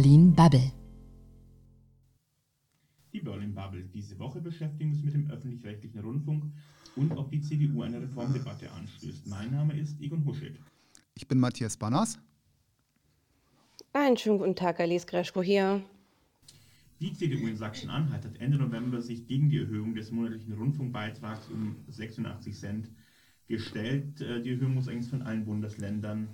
Berlin Bubble. Die Berlin Bubble. Diese Woche beschäftigen wir uns mit dem öffentlich-rechtlichen Rundfunk und ob die CDU eine Reformdebatte anstößt. Mein Name ist Egon Huschet. Ich bin Matthias Banners. Einen schönen guten Tag, Alice Greschko hier. Die CDU in Sachsen-Anhalt hat Ende November sich gegen die Erhöhung des monatlichen Rundfunkbeitrags um 86 Cent gestellt. Äh, die Erhöhung muss eigentlich von allen Bundesländern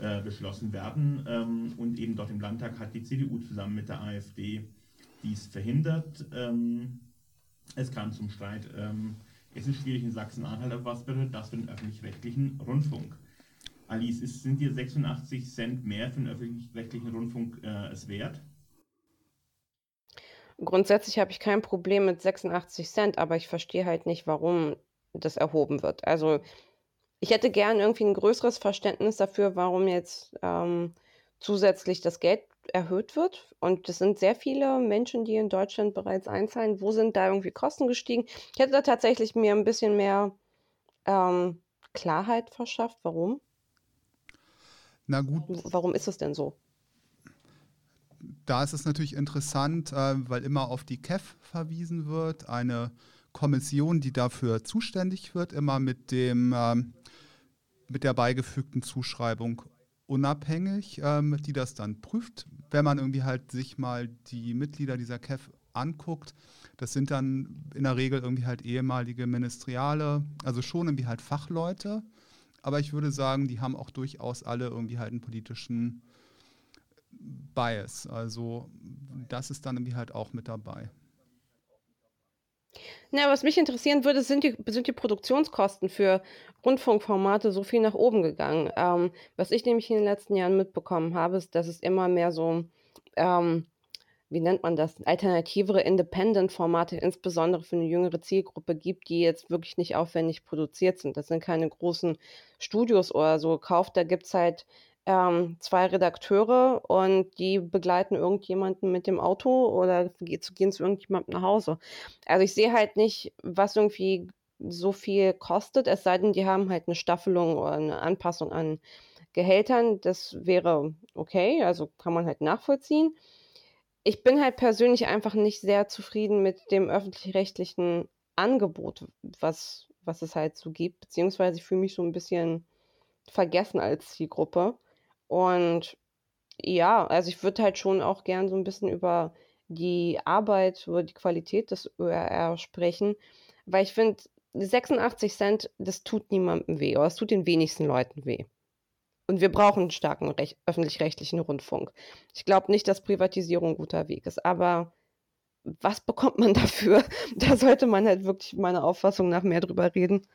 äh, beschlossen werden. Ähm, und eben dort im Landtag hat die CDU zusammen mit der AfD dies verhindert. Ähm, es kam zum Streit. Ähm, es ist schwierig in Sachsen-Anhalt, aber was bedeutet das für den öffentlich-rechtlichen Rundfunk? Alice, ist, sind dir 86 Cent mehr für den öffentlich-rechtlichen Rundfunk äh, es wert? Grundsätzlich habe ich kein Problem mit 86 Cent, aber ich verstehe halt nicht, warum das erhoben wird. Also ich hätte gern irgendwie ein größeres Verständnis dafür, warum jetzt ähm, zusätzlich das Geld erhöht wird. Und es sind sehr viele Menschen, die in Deutschland bereits einzahlen. Wo sind da irgendwie Kosten gestiegen? Ich hätte da tatsächlich mir ein bisschen mehr ähm, Klarheit verschafft. Warum? Na gut. Warum ist es denn so? da ist es natürlich interessant, äh, weil immer auf die KEF verwiesen wird, eine Kommission, die dafür zuständig wird, immer mit dem ähm, mit der beigefügten Zuschreibung unabhängig, ähm, die das dann prüft. Wenn man irgendwie halt sich mal die Mitglieder dieser KEF anguckt, das sind dann in der Regel irgendwie halt ehemalige Ministeriale, also schon irgendwie halt Fachleute. Aber ich würde sagen, die haben auch durchaus alle irgendwie halt einen politischen Bias. Also das ist dann irgendwie halt auch mit dabei. Na, was mich interessieren würde, sind die, sind die Produktionskosten für Rundfunkformate so viel nach oben gegangen. Ähm, was ich nämlich in den letzten Jahren mitbekommen habe, ist, dass es immer mehr so, ähm, wie nennt man das, alternativere Independent-Formate, insbesondere für eine jüngere Zielgruppe gibt, die jetzt wirklich nicht aufwendig produziert sind. Das sind keine großen Studios oder so gekauft. Da gibt es halt ähm, zwei Redakteure und die begleiten irgendjemanden mit dem Auto oder gehen zu irgendjemandem nach Hause. Also ich sehe halt nicht, was irgendwie so viel kostet, es sei denn, die haben halt eine Staffelung oder eine Anpassung an Gehältern. Das wäre okay, also kann man halt nachvollziehen. Ich bin halt persönlich einfach nicht sehr zufrieden mit dem öffentlich-rechtlichen Angebot, was, was es halt so gibt, beziehungsweise ich fühle mich so ein bisschen vergessen als Zielgruppe. Und ja, also ich würde halt schon auch gern so ein bisschen über die Arbeit, über die Qualität des ÖRR sprechen, weil ich finde, 86 Cent, das tut niemandem weh oder es tut den wenigsten Leuten weh. Und wir brauchen einen starken öffentlich-rechtlichen Rundfunk. Ich glaube nicht, dass Privatisierung ein guter Weg ist, aber was bekommt man dafür? Da sollte man halt wirklich meiner Auffassung nach mehr drüber reden.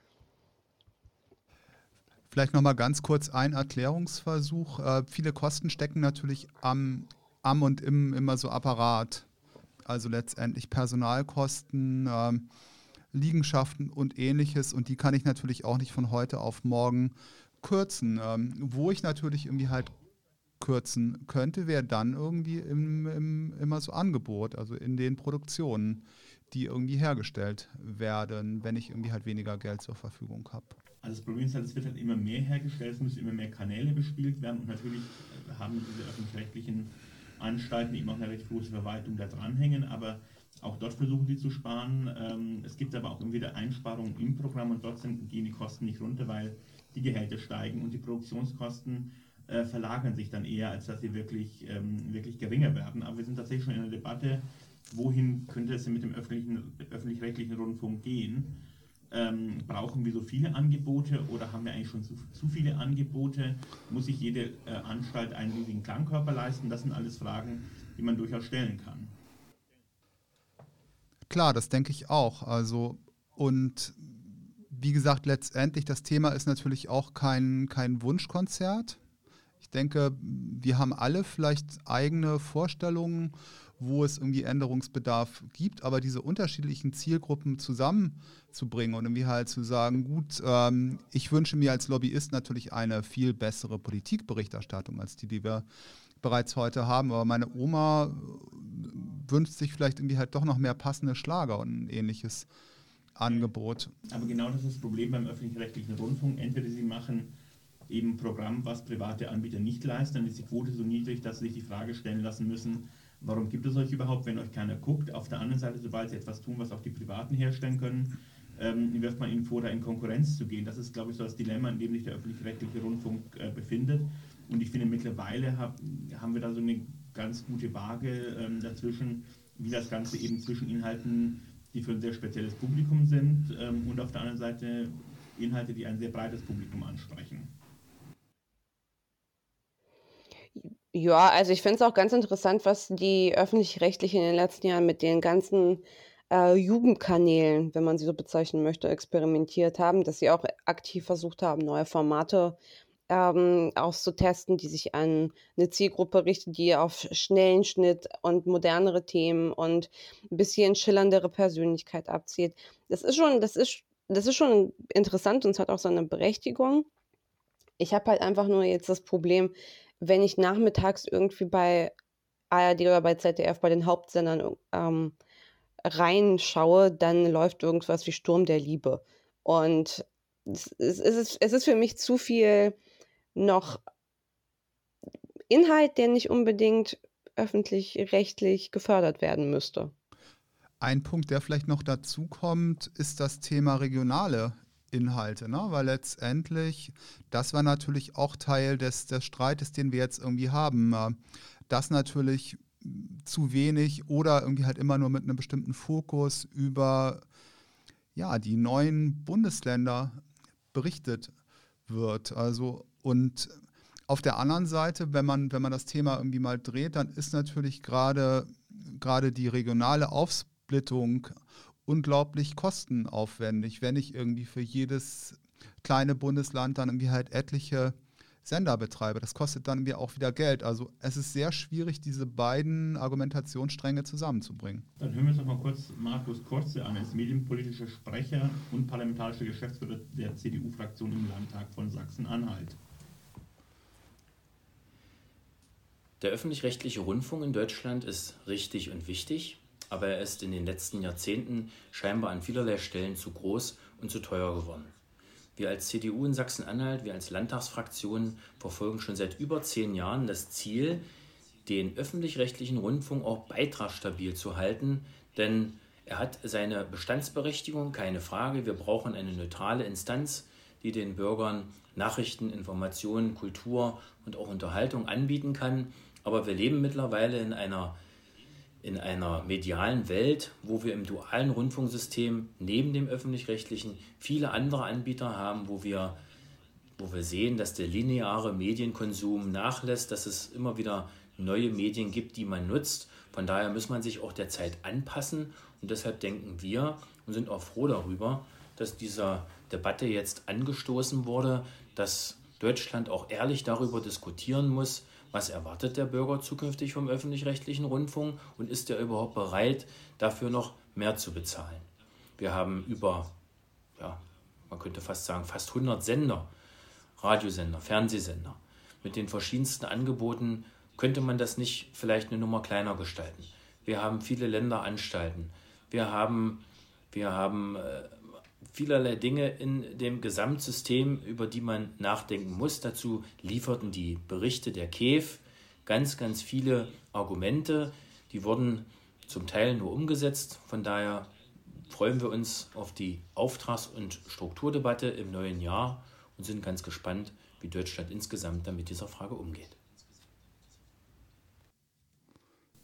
Vielleicht nochmal ganz kurz ein Erklärungsversuch. Äh, viele Kosten stecken natürlich am, am und im immer so Apparat. Also letztendlich Personalkosten, äh, Liegenschaften und ähnliches. Und die kann ich natürlich auch nicht von heute auf morgen kürzen. Ähm, wo ich natürlich irgendwie halt kürzen könnte, wäre dann irgendwie im, im, immer so Angebot, also in den Produktionen, die irgendwie hergestellt werden, wenn ich irgendwie halt weniger Geld zur Verfügung habe. Also das Problem ist halt, es wird halt immer mehr hergestellt, es müssen immer mehr Kanäle bespielt werden und natürlich äh, haben diese öffentlich-rechtlichen Anstalten eben auch eine recht große Verwaltung da dranhängen, aber auch dort versuchen sie zu sparen. Ähm, es gibt aber auch immer wieder Einsparungen im Programm und dort gehen die Kosten nicht runter, weil die Gehälter steigen und die Produktionskosten äh, verlagern sich dann eher, als dass sie wirklich, ähm, wirklich geringer werden. Aber wir sind tatsächlich schon in einer Debatte, wohin könnte es denn mit dem öffentlich-rechtlichen Rundfunk gehen? Ähm, brauchen wir so viele Angebote oder haben wir eigentlich schon zu, zu viele Angebote? Muss sich jede äh, Anstalt einen riesigen Klangkörper leisten? Das sind alles Fragen, die man durchaus stellen kann. Klar, das denke ich auch. Also, und wie gesagt, letztendlich, das Thema ist natürlich auch kein, kein Wunschkonzert. Ich denke, wir haben alle vielleicht eigene Vorstellungen wo es irgendwie Änderungsbedarf gibt, aber diese unterschiedlichen Zielgruppen zusammenzubringen und irgendwie halt zu sagen, gut, ähm, ich wünsche mir als Lobbyist natürlich eine viel bessere Politikberichterstattung als die, die wir bereits heute haben, aber meine Oma wünscht sich vielleicht irgendwie halt doch noch mehr passende Schlager und ein ähnliches Angebot. Aber genau das ist das Problem beim öffentlich-rechtlichen Rundfunk. Entweder sie machen eben Programm, was private Anbieter nicht leisten, dann ist die Quote so niedrig, dass sie sich die Frage stellen lassen müssen, warum gibt es euch überhaupt, wenn euch keiner guckt? Auf der anderen Seite, sobald sie etwas tun, was auch die Privaten herstellen können, ähm, wirft man ihnen vor, da in Konkurrenz zu gehen. Das ist, glaube ich, so das Dilemma, in dem sich der öffentlich-rechtliche Rundfunk äh, befindet. Und ich finde, mittlerweile hab, haben wir da so eine ganz gute Waage ähm, dazwischen, wie das Ganze eben zwischen Inhalten, die für ein sehr spezielles Publikum sind, ähm, und auf der anderen Seite Inhalte, die ein sehr breites Publikum ansprechen. Ja, also ich finde es auch ganz interessant, was die öffentlich-rechtlichen in den letzten Jahren mit den ganzen äh, Jugendkanälen, wenn man sie so bezeichnen möchte, experimentiert haben, dass sie auch aktiv versucht haben, neue Formate ähm, auszutesten, die sich an eine Zielgruppe richten, die auf schnellen Schnitt und modernere Themen und ein bisschen schillerndere Persönlichkeit abzielt. Das ist schon, das ist, das ist schon interessant und es hat auch seine Berechtigung. Ich habe halt einfach nur jetzt das Problem, wenn ich nachmittags irgendwie bei ARD oder bei ZDF bei den Hauptsendern ähm, reinschaue, dann läuft irgendwas wie Sturm der Liebe. Und es ist, es ist für mich zu viel noch Inhalt, der nicht unbedingt öffentlich-rechtlich gefördert werden müsste. Ein Punkt, der vielleicht noch dazu kommt, ist das Thema regionale Inhalte, ne? weil letztendlich, das war natürlich auch Teil des, des Streites, den wir jetzt irgendwie haben, äh, dass natürlich zu wenig oder irgendwie halt immer nur mit einem bestimmten Fokus über ja, die neuen Bundesländer berichtet wird. Also und auf der anderen Seite, wenn man, wenn man das Thema irgendwie mal dreht, dann ist natürlich gerade gerade die regionale Aufsplittung unglaublich kostenaufwendig, wenn ich irgendwie für jedes kleine Bundesland dann irgendwie halt etliche Sender betreibe. Das kostet dann irgendwie auch wieder Geld. Also es ist sehr schwierig, diese beiden Argumentationsstränge zusammenzubringen. Dann hören wir uns noch mal kurz Markus Kurze an. Er ist medienpolitischer Sprecher und parlamentarischer Geschäftsführer der CDU-Fraktion im Landtag von Sachsen-Anhalt. Der öffentlich-rechtliche Rundfunk in Deutschland ist richtig und wichtig aber er ist in den letzten Jahrzehnten scheinbar an vielerlei Stellen zu groß und zu teuer geworden. Wir als CDU in Sachsen-Anhalt, wir als Landtagsfraktion verfolgen schon seit über zehn Jahren das Ziel, den öffentlich-rechtlichen Rundfunk auch beitragsstabil zu halten, denn er hat seine Bestandsberechtigung, keine Frage. Wir brauchen eine neutrale Instanz, die den Bürgern Nachrichten, Informationen, Kultur und auch Unterhaltung anbieten kann. Aber wir leben mittlerweile in einer in einer medialen Welt, wo wir im dualen Rundfunksystem neben dem öffentlich-rechtlichen viele andere Anbieter haben, wo wir, wo wir sehen, dass der lineare Medienkonsum nachlässt, dass es immer wieder neue Medien gibt, die man nutzt. Von daher muss man sich auch der Zeit anpassen und deshalb denken wir und sind auch froh darüber, dass dieser Debatte jetzt angestoßen wurde, dass Deutschland auch ehrlich darüber diskutieren muss, was erwartet der Bürger zukünftig vom öffentlich-rechtlichen Rundfunk und ist er überhaupt bereit, dafür noch mehr zu bezahlen? Wir haben über, ja, man könnte fast sagen, fast 100 Sender, Radiosender, Fernsehsender. Mit den verschiedensten Angeboten könnte man das nicht vielleicht eine Nummer kleiner gestalten. Wir haben viele Länderanstalten. Wir haben, wir haben äh, vielerlei Dinge in dem Gesamtsystem, über die man nachdenken muss. Dazu lieferten die Berichte der KEF ganz, ganz viele Argumente. Die wurden zum Teil nur umgesetzt. Von daher freuen wir uns auf die Auftrags- und Strukturdebatte im neuen Jahr und sind ganz gespannt, wie Deutschland insgesamt damit dieser Frage umgeht.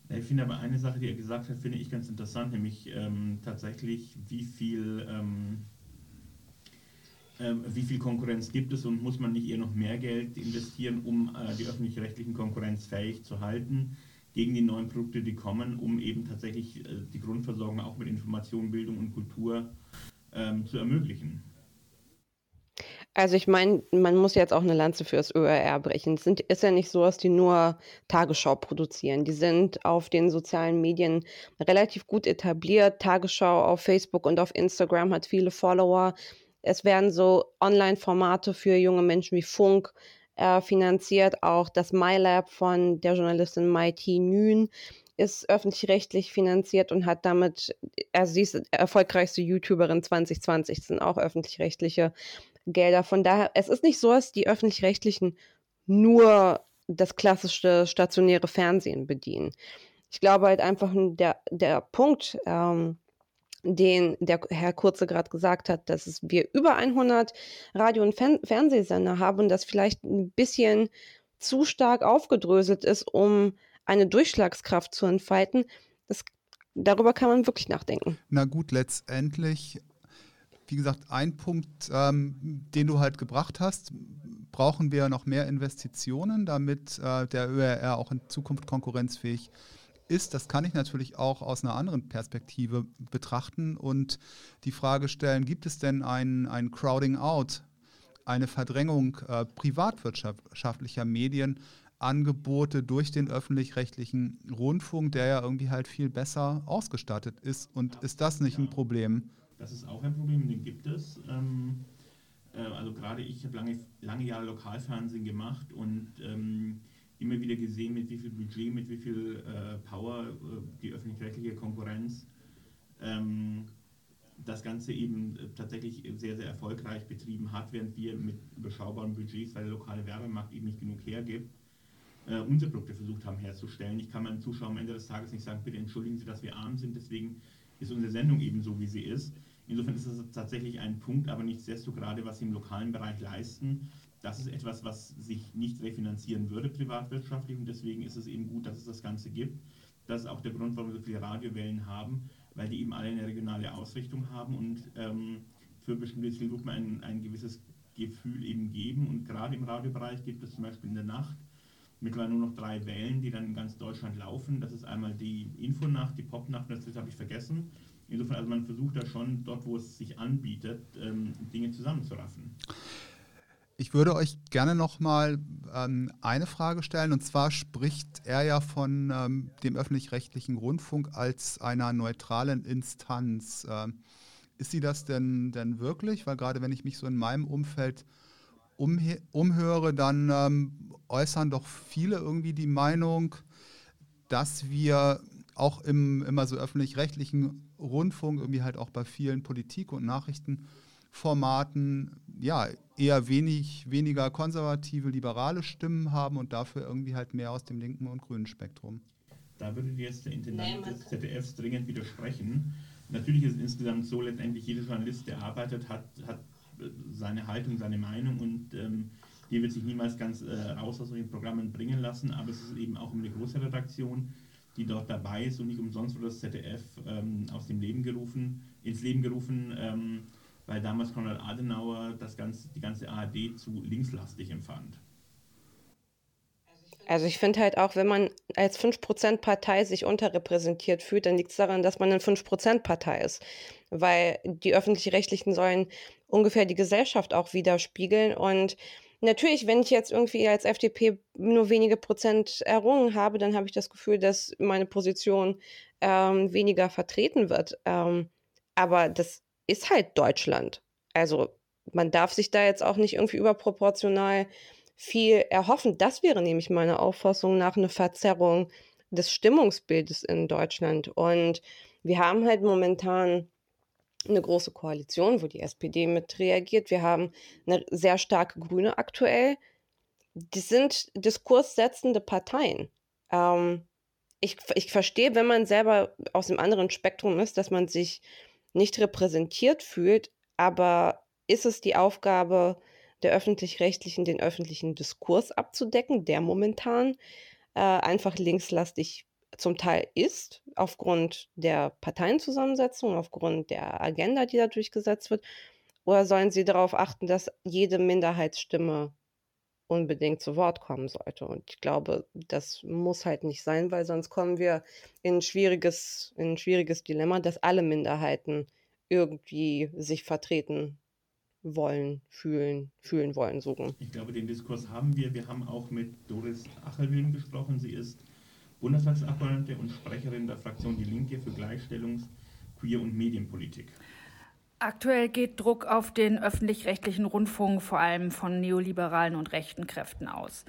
Ich finde aber eine Sache, die er gesagt hat, finde ich ganz interessant, nämlich ähm, tatsächlich, wie viel, ähm, äh, wie viel Konkurrenz gibt es und muss man nicht eher noch mehr Geld investieren, um äh, die öffentlich-rechtlichen Konkurrenz fähig zu halten gegen die neuen Produkte, die kommen, um eben tatsächlich äh, die Grundversorgung auch mit Information, Bildung und Kultur ähm, zu ermöglichen. Also ich meine, man muss jetzt auch eine Lanze fürs ÖRR brechen. Es sind, ist ja nicht so, dass die nur Tagesschau produzieren. Die sind auf den sozialen Medien relativ gut etabliert. Tagesschau auf Facebook und auf Instagram hat viele Follower. Es werden so Online-Formate für junge Menschen wie Funk äh, finanziert. Auch das MyLab von der Journalistin Maiti Nün ist öffentlich-rechtlich finanziert und hat damit, also sie ist erfolgreichste YouTuberin 2020, das sind auch öffentlich-rechtliche Gelder. Von daher, es ist nicht so, dass die öffentlich-rechtlichen nur das klassische stationäre Fernsehen bedienen. Ich glaube halt einfach, der, der Punkt, ähm, den der Herr Kurze gerade gesagt hat, dass wir über 100 Radio- und Fern Fernsehsender haben und das vielleicht ein bisschen zu stark aufgedröselt ist, um eine Durchschlagskraft zu entfalten, das, darüber kann man wirklich nachdenken. Na gut, letztendlich, wie gesagt, ein Punkt, ähm, den du halt gebracht hast, brauchen wir noch mehr Investitionen, damit äh, der ÖRR auch in Zukunft konkurrenzfähig ist. Das kann ich natürlich auch aus einer anderen Perspektive betrachten und die Frage stellen, gibt es denn ein, ein Crowding Out, eine Verdrängung äh, privatwirtschaftlicher Medienangebote durch den öffentlich-rechtlichen Rundfunk, der ja irgendwie halt viel besser ausgestattet ist. Und ist das nicht ein Problem? Das ist auch ein Problem, den gibt es. Ähm, äh, also gerade ich habe lange, lange Jahre Lokalfernsehen gemacht und ähm, immer wieder gesehen, mit wie viel Budget, mit wie viel äh, Power äh, die öffentlich-rechtliche Konkurrenz ähm, das Ganze eben äh, tatsächlich sehr, sehr erfolgreich betrieben hat, während wir mit überschaubaren Budgets, weil der lokale Werbemarkt eben nicht genug hergibt, äh, unsere Produkte versucht haben herzustellen. Ich kann meinen Zuschauern am Ende des Tages nicht sagen, bitte entschuldigen Sie, dass wir arm sind, deswegen ist unsere Sendung eben so, wie sie ist. Insofern ist das tatsächlich ein Punkt, aber nichtsdestotrotz, was sie im lokalen Bereich leisten, das ist etwas, was sich nicht refinanzieren würde privatwirtschaftlich und deswegen ist es eben gut, dass es das Ganze gibt. Das ist auch der Grund, warum wir so viele Radiowellen haben, weil die eben alle eine regionale Ausrichtung haben und ähm, für bestimmte Zielgruppen ein, ein gewisses Gefühl eben geben. Und gerade im Radiobereich gibt es zum Beispiel in der Nacht mittlerweile nur noch drei Wellen, die dann in ganz Deutschland laufen. Das ist einmal die Infonacht, die Popnacht, das habe ich vergessen. Insofern, also man versucht da schon dort, wo es sich anbietet, ähm, Dinge zusammenzuraffen. Ich würde euch gerne noch mal ähm, eine Frage stellen. Und zwar spricht er ja von ähm, dem öffentlich-rechtlichen Rundfunk als einer neutralen Instanz. Ähm, ist sie das denn, denn wirklich? Weil gerade wenn ich mich so in meinem Umfeld umhöre, dann ähm, äußern doch viele irgendwie die Meinung, dass wir auch im immer so öffentlich-rechtlichen Rundfunk, irgendwie halt auch bei vielen Politik- und Nachrichtenformaten, ja, eher wenig, weniger konservative, liberale Stimmen haben und dafür irgendwie halt mehr aus dem linken und grünen Spektrum. Da würde jetzt der Intendant des ZDFs dringend widersprechen. Natürlich ist es insgesamt so, letztendlich jeder Journalist, der arbeitet, hat, hat seine Haltung, seine Meinung und ähm, die wird sich niemals ganz äh, raus aus solchen Programmen bringen lassen, aber es ist eben auch eine große Redaktion, die dort dabei ist und nicht umsonst wurde das ZDF ähm, aus dem Leben gerufen, ins Leben gerufen. Ähm, weil damals Konrad Adenauer das ganze, die ganze ARD zu linkslastig empfand. Also ich finde halt auch, wenn man als 5%-Partei sich unterrepräsentiert fühlt, dann liegt es daran, dass man eine 5%-Partei ist. Weil die öffentlich-rechtlichen sollen ungefähr die Gesellschaft auch widerspiegeln. Und natürlich, wenn ich jetzt irgendwie als FDP nur wenige Prozent errungen habe, dann habe ich das Gefühl, dass meine Position ähm, weniger vertreten wird. Ähm, aber das ist halt Deutschland. Also man darf sich da jetzt auch nicht irgendwie überproportional viel erhoffen. Das wäre nämlich meine Auffassung nach eine Verzerrung des Stimmungsbildes in Deutschland. Und wir haben halt momentan eine große Koalition, wo die SPD mit reagiert. Wir haben eine sehr starke Grüne aktuell. Die sind diskurssetzende Parteien. Ähm, ich, ich verstehe, wenn man selber aus dem anderen Spektrum ist, dass man sich nicht repräsentiert fühlt, aber ist es die Aufgabe der öffentlich-rechtlichen, den öffentlichen Diskurs abzudecken, der momentan äh, einfach linkslastig zum Teil ist, aufgrund der Parteienzusammensetzung, aufgrund der Agenda, die da durchgesetzt wird? Oder sollen sie darauf achten, dass jede Minderheitsstimme unbedingt zu Wort kommen sollte. Und ich glaube, das muss halt nicht sein, weil sonst kommen wir in ein schwieriges, in ein schwieriges Dilemma, dass alle Minderheiten irgendwie sich vertreten wollen, fühlen, fühlen wollen, suchen. Ich glaube, den Diskurs haben wir. Wir haben auch mit Doris Achelwilm gesprochen. Sie ist Bundestagsabgeordnete und Sprecherin der Fraktion Die Linke für Gleichstellungs-, Queer- und Medienpolitik. Aktuell geht Druck auf den öffentlich-rechtlichen Rundfunk vor allem von neoliberalen und rechten Kräften aus.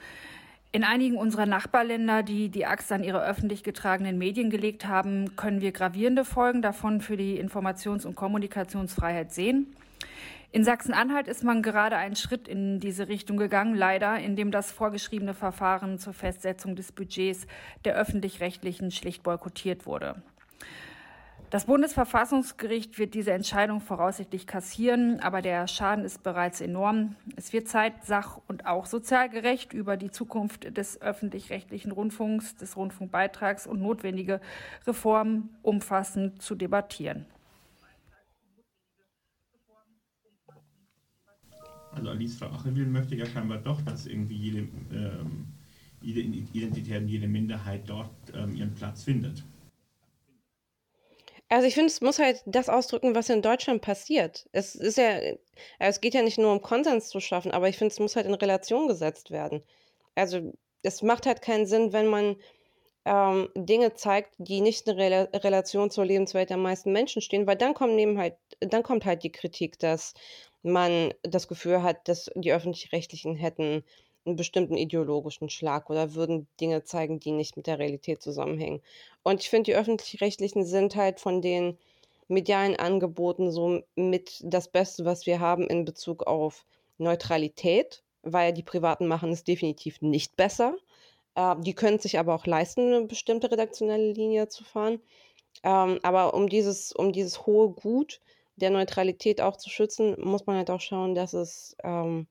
In einigen unserer Nachbarländer, die die Axt an ihre öffentlich getragenen Medien gelegt haben, können wir gravierende Folgen davon für die Informations- und Kommunikationsfreiheit sehen. In Sachsen-Anhalt ist man gerade einen Schritt in diese Richtung gegangen, leider, indem das vorgeschriebene Verfahren zur Festsetzung des Budgets der öffentlich-rechtlichen schlicht boykottiert wurde. Das Bundesverfassungsgericht wird diese Entscheidung voraussichtlich kassieren, aber der Schaden ist bereits enorm. Es wird Zeit, sach- und auch sozialgerecht über die Zukunft des öffentlich-rechtlichen Rundfunks, des Rundfunkbeitrags und notwendige Reformen umfassend zu debattieren. Also Alice Frau Achelwil möchte ja scheinbar doch, dass irgendwie jede, ähm, Identität und jede Minderheit dort ähm, ihren Platz findet. Also ich finde, es muss halt das ausdrücken, was in Deutschland passiert. Es ist ja, also es geht ja nicht nur um Konsens zu schaffen, aber ich finde, es muss halt in Relation gesetzt werden. Also es macht halt keinen Sinn, wenn man ähm, Dinge zeigt, die nicht in Rel Relation zur Lebenswelt der meisten Menschen stehen, weil dann kommt neben halt, dann kommt halt die Kritik, dass man das Gefühl hat, dass die öffentlich-rechtlichen hätten einen bestimmten ideologischen Schlag oder würden Dinge zeigen, die nicht mit der Realität zusammenhängen. Und ich finde, die öffentlich-rechtlichen sind halt von den medialen Angeboten so mit das Beste, was wir haben in Bezug auf Neutralität, weil die Privaten machen es definitiv nicht besser. Äh, die können sich aber auch leisten, eine bestimmte redaktionelle Linie zu fahren. Ähm, aber um dieses, um dieses hohe Gut der Neutralität auch zu schützen, muss man halt auch schauen, dass es ähm,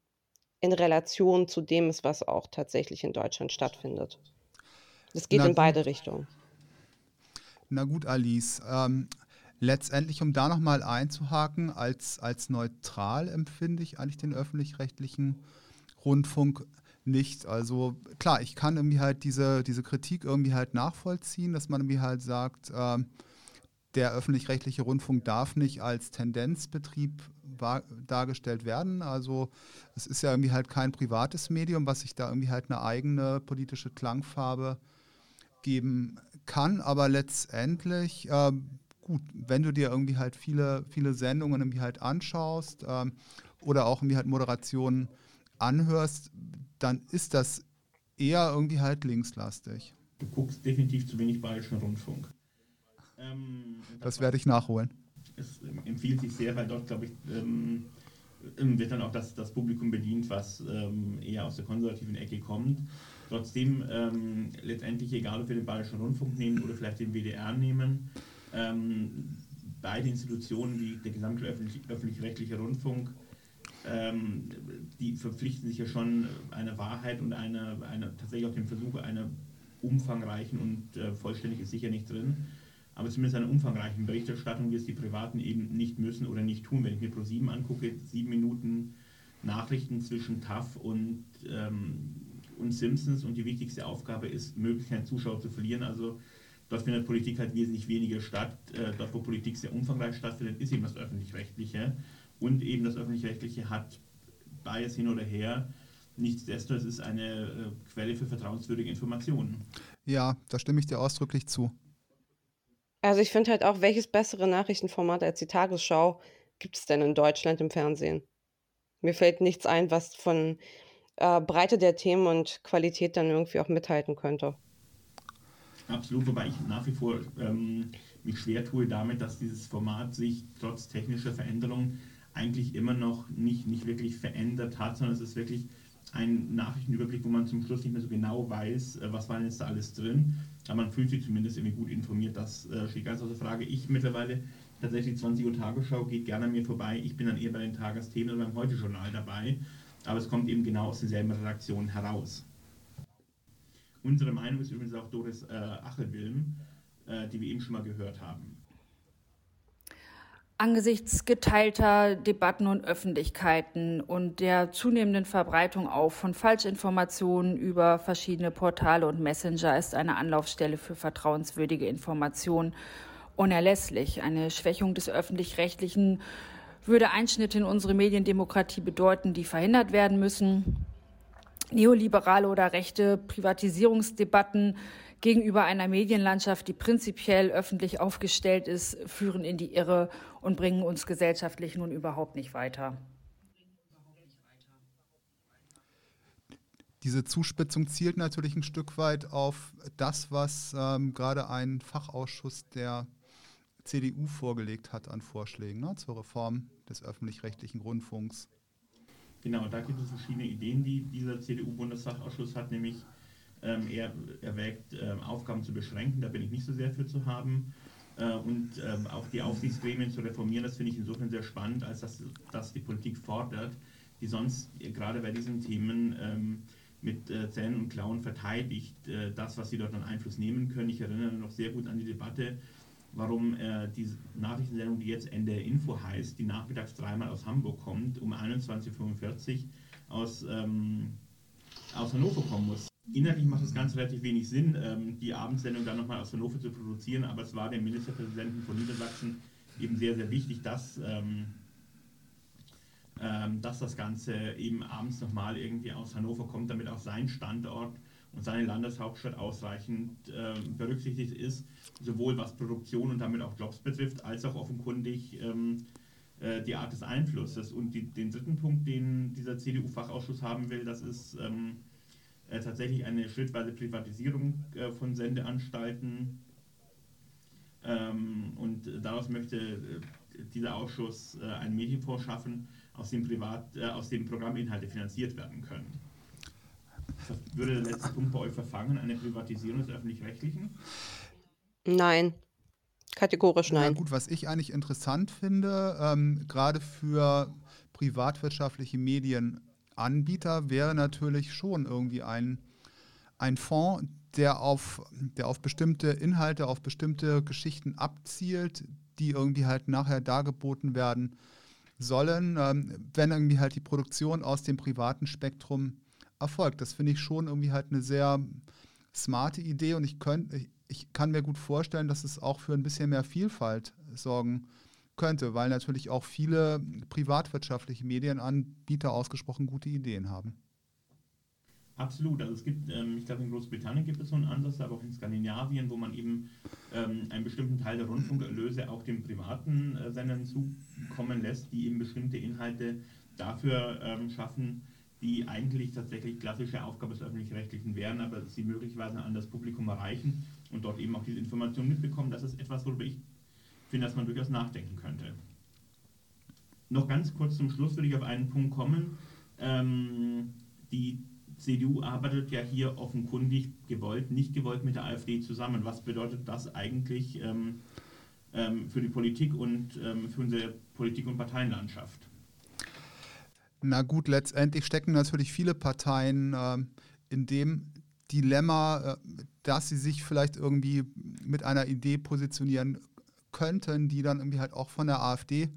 in Relation zu dem ist, was auch tatsächlich in Deutschland stattfindet. Das geht Na in beide Richtungen. Na gut, Alice. Ähm, letztendlich, um da nochmal einzuhaken, als, als neutral empfinde ich eigentlich den öffentlich-rechtlichen Rundfunk nicht. Also klar, ich kann irgendwie halt diese, diese Kritik irgendwie halt nachvollziehen, dass man irgendwie halt sagt, äh, der öffentlich-rechtliche Rundfunk darf nicht als Tendenzbetrieb dargestellt werden. Also es ist ja irgendwie halt kein privates Medium, was sich da irgendwie halt eine eigene politische Klangfarbe geben kann. Aber letztendlich, äh, gut, wenn du dir irgendwie halt viele, viele Sendungen irgendwie halt anschaust äh, oder auch irgendwie halt Moderationen anhörst, dann ist das eher irgendwie halt linkslastig. Du guckst definitiv zu wenig bayerischen Rundfunk. Ähm, das, das werde ich nachholen. Es empfiehlt sich sehr, weil dort, glaube ich, ähm, wird dann auch das, das Publikum bedient, was ähm, eher aus der konservativen Ecke kommt. Trotzdem, ähm, letztendlich, egal ob wir den Bayerischen Rundfunk nehmen oder vielleicht den WDR nehmen, ähm, beide Institutionen wie der gesamte öffentlich-rechtliche Rundfunk, ähm, die verpflichten sich ja schon einer Wahrheit und einer, einer, tatsächlich auch dem Versuch einer umfangreichen und äh, vollständig ist sicher nicht drin, aber zumindest einer umfangreichen Berichterstattung, wie es die Privaten eben nicht müssen oder nicht tun. Wenn ich mir Pro7 angucke, sieben Minuten Nachrichten zwischen TAF und, ähm, und Simpsons und die wichtigste Aufgabe ist, möglichst keinen Zuschauer zu verlieren. Also dort findet Politik halt wesentlich weniger statt. Äh, dort, wo Politik sehr umfangreich stattfindet, ist eben das Öffentlich-Rechtliche. Und eben das Öffentlich-Rechtliche hat Bias hin oder her. Nichtsdestotrotz ist eine äh, Quelle für vertrauenswürdige Informationen. Ja, da stimme ich dir ausdrücklich zu. Also ich finde halt auch, welches bessere Nachrichtenformat als die Tagesschau gibt es denn in Deutschland im Fernsehen? Mir fällt nichts ein, was von äh, Breite der Themen und Qualität dann irgendwie auch mithalten könnte. Absolut, wobei ich nach wie vor ähm, mich schwer tue damit, dass dieses Format sich trotz technischer Veränderungen eigentlich immer noch nicht, nicht wirklich verändert hat, sondern es ist wirklich ein Nachrichtenüberblick, wo man zum Schluss nicht mehr so genau weiß, äh, was war denn jetzt da alles drin. Aber man fühlt sich zumindest irgendwie gut informiert. Das äh, steht ganz außer Frage. Ich mittlerweile tatsächlich 20 Uhr Tagesschau geht gerne an mir vorbei. Ich bin dann eher bei den Tagesthemen oder beim Heute-Journal dabei. Aber es kommt eben genau aus denselben Redaktionen heraus. Unsere Meinung ist übrigens auch Doris äh, Achelwilm, äh, die wir eben schon mal gehört haben. Angesichts geteilter Debatten und Öffentlichkeiten und der zunehmenden Verbreitung auch von Falschinformationen über verschiedene Portale und Messenger ist eine Anlaufstelle für vertrauenswürdige Informationen unerlässlich. Eine Schwächung des öffentlich-rechtlichen würde Einschnitte in unsere Mediendemokratie bedeuten, die verhindert werden müssen. Neoliberale oder rechte Privatisierungsdebatten gegenüber einer Medienlandschaft, die prinzipiell öffentlich aufgestellt ist, führen in die Irre und bringen uns gesellschaftlich nun überhaupt nicht weiter. Diese Zuspitzung zielt natürlich ein Stück weit auf das, was ähm, gerade ein Fachausschuss der CDU vorgelegt hat an Vorschlägen ne, zur Reform des öffentlich-rechtlichen Rundfunks. Genau, da gibt es verschiedene Ideen, die dieser CDU-Bundestagsausschuss hat, nämlich ähm, er erwägt, ähm, Aufgaben zu beschränken, da bin ich nicht so sehr für zu haben. Äh, und ähm, auch die Aufsichtsgremien zu reformieren, das finde ich insofern sehr spannend, als dass, dass die Politik fordert, die sonst äh, gerade bei diesen Themen ähm, mit äh, Zähnen und Klauen verteidigt, äh, das, was sie dort an Einfluss nehmen können. Ich erinnere noch sehr gut an die Debatte, warum äh, die Nachrichtensendung, die jetzt Ende Info heißt, die nachmittags dreimal aus Hamburg kommt, um 21.45 Uhr aus, ähm, aus Hannover kommen muss. Inhaltlich macht es ganz relativ wenig Sinn, ähm, die Abendsendung dann nochmal aus Hannover zu produzieren, aber es war dem Ministerpräsidenten von Niedersachsen eben sehr, sehr wichtig, dass, ähm, ähm, dass das Ganze eben abends nochmal irgendwie aus Hannover kommt, damit auch sein Standort und seine Landeshauptstadt ausreichend äh, berücksichtigt ist, sowohl was Produktion und damit auch Jobs betrifft, als auch offenkundig ähm, äh, die Art des Einflusses. Und die, den dritten Punkt, den dieser CDU-Fachausschuss haben will, das ist ähm, äh, tatsächlich eine schrittweise Privatisierung äh, von Sendeanstalten. Ähm, und daraus möchte äh, dieser Ausschuss äh, einen Medienfonds schaffen, aus dem, Privat, aus dem Programminhalte finanziert werden können würde der letzte Punkt bei euch verfangen, eine Privatisierung des Öffentlich-Rechtlichen? Nein. Kategorisch nein. Ja, gut, was ich eigentlich interessant finde, ähm, gerade für privatwirtschaftliche Medienanbieter, wäre natürlich schon irgendwie ein, ein Fonds, der auf, der auf bestimmte Inhalte, auf bestimmte Geschichten abzielt, die irgendwie halt nachher dargeboten werden sollen, ähm, wenn irgendwie halt die Produktion aus dem privaten Spektrum erfolgt. Das finde ich schon irgendwie halt eine sehr smarte Idee und ich, könnt, ich kann mir gut vorstellen, dass es auch für ein bisschen mehr Vielfalt sorgen könnte, weil natürlich auch viele privatwirtschaftliche Medienanbieter ausgesprochen gute Ideen haben. Absolut. Also es gibt, ähm, ich glaube in Großbritannien gibt es so einen Ansatz, aber auch in Skandinavien, wo man eben ähm, einen bestimmten Teil der Rundfunkerlöse auch den privaten äh, Sendern zukommen lässt, die eben bestimmte Inhalte dafür ähm, schaffen, die eigentlich tatsächlich klassische Aufgabe des Öffentlich-Rechtlichen wären, aber sie möglicherweise an das Publikum erreichen und dort eben auch diese Informationen mitbekommen. Das ist etwas, worüber ich finde, dass man durchaus nachdenken könnte. Noch ganz kurz zum Schluss würde ich auf einen Punkt kommen. Ähm, die CDU arbeitet ja hier offenkundig gewollt, nicht gewollt mit der AfD zusammen. Was bedeutet das eigentlich ähm, ähm, für die Politik und ähm, für unsere Politik- und Parteienlandschaft? Na gut, letztendlich stecken natürlich viele Parteien äh, in dem Dilemma, äh, dass sie sich vielleicht irgendwie mit einer Idee positionieren könnten, die dann irgendwie halt auch von der AfD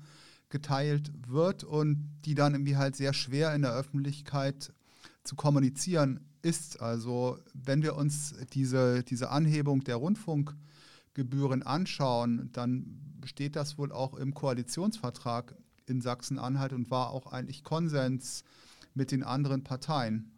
geteilt wird und die dann irgendwie halt sehr schwer in der Öffentlichkeit zu kommunizieren ist. Also wenn wir uns diese, diese Anhebung der Rundfunkgebühren anschauen, dann steht das wohl auch im Koalitionsvertrag in Sachsen-Anhalt und war auch eigentlich Konsens mit den anderen Parteien.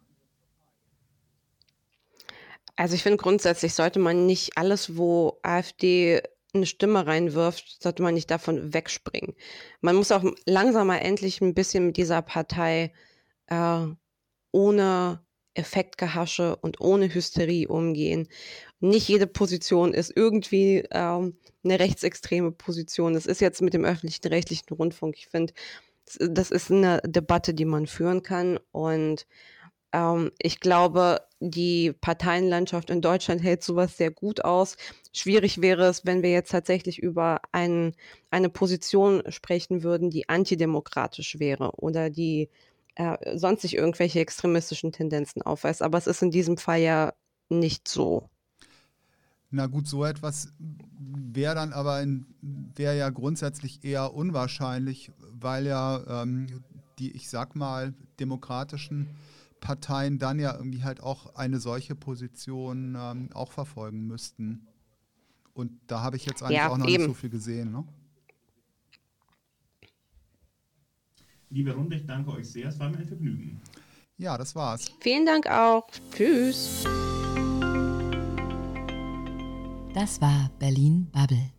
Also ich finde grundsätzlich sollte man nicht alles, wo AfD eine Stimme reinwirft, sollte man nicht davon wegspringen. Man muss auch langsam mal endlich ein bisschen mit dieser Partei äh, ohne Effektgehasche und ohne Hysterie umgehen. Nicht jede Position ist irgendwie ähm, eine rechtsextreme Position. Das ist jetzt mit dem öffentlichen rechtlichen Rundfunk. Ich finde, das ist eine Debatte, die man führen kann. Und ähm, ich glaube, die Parteienlandschaft in Deutschland hält sowas sehr gut aus. Schwierig wäre es, wenn wir jetzt tatsächlich über ein, eine Position sprechen würden, die antidemokratisch wäre oder die äh, sonst sich irgendwelche extremistischen Tendenzen aufweist. Aber es ist in diesem Fall ja nicht so. Na gut, so etwas wäre dann aber wäre ja grundsätzlich eher unwahrscheinlich, weil ja ähm, die, ich sag mal, demokratischen Parteien dann ja irgendwie halt auch eine solche Position ähm, auch verfolgen müssten. Und da habe ich jetzt eigentlich ja, auch noch eben. nicht so viel gesehen. Ne? Liebe Runde, ich danke euch sehr. Es war mir ein Vergnügen. Ja, das war's. Vielen Dank auch. Tschüss. Das war Berlin Bubble.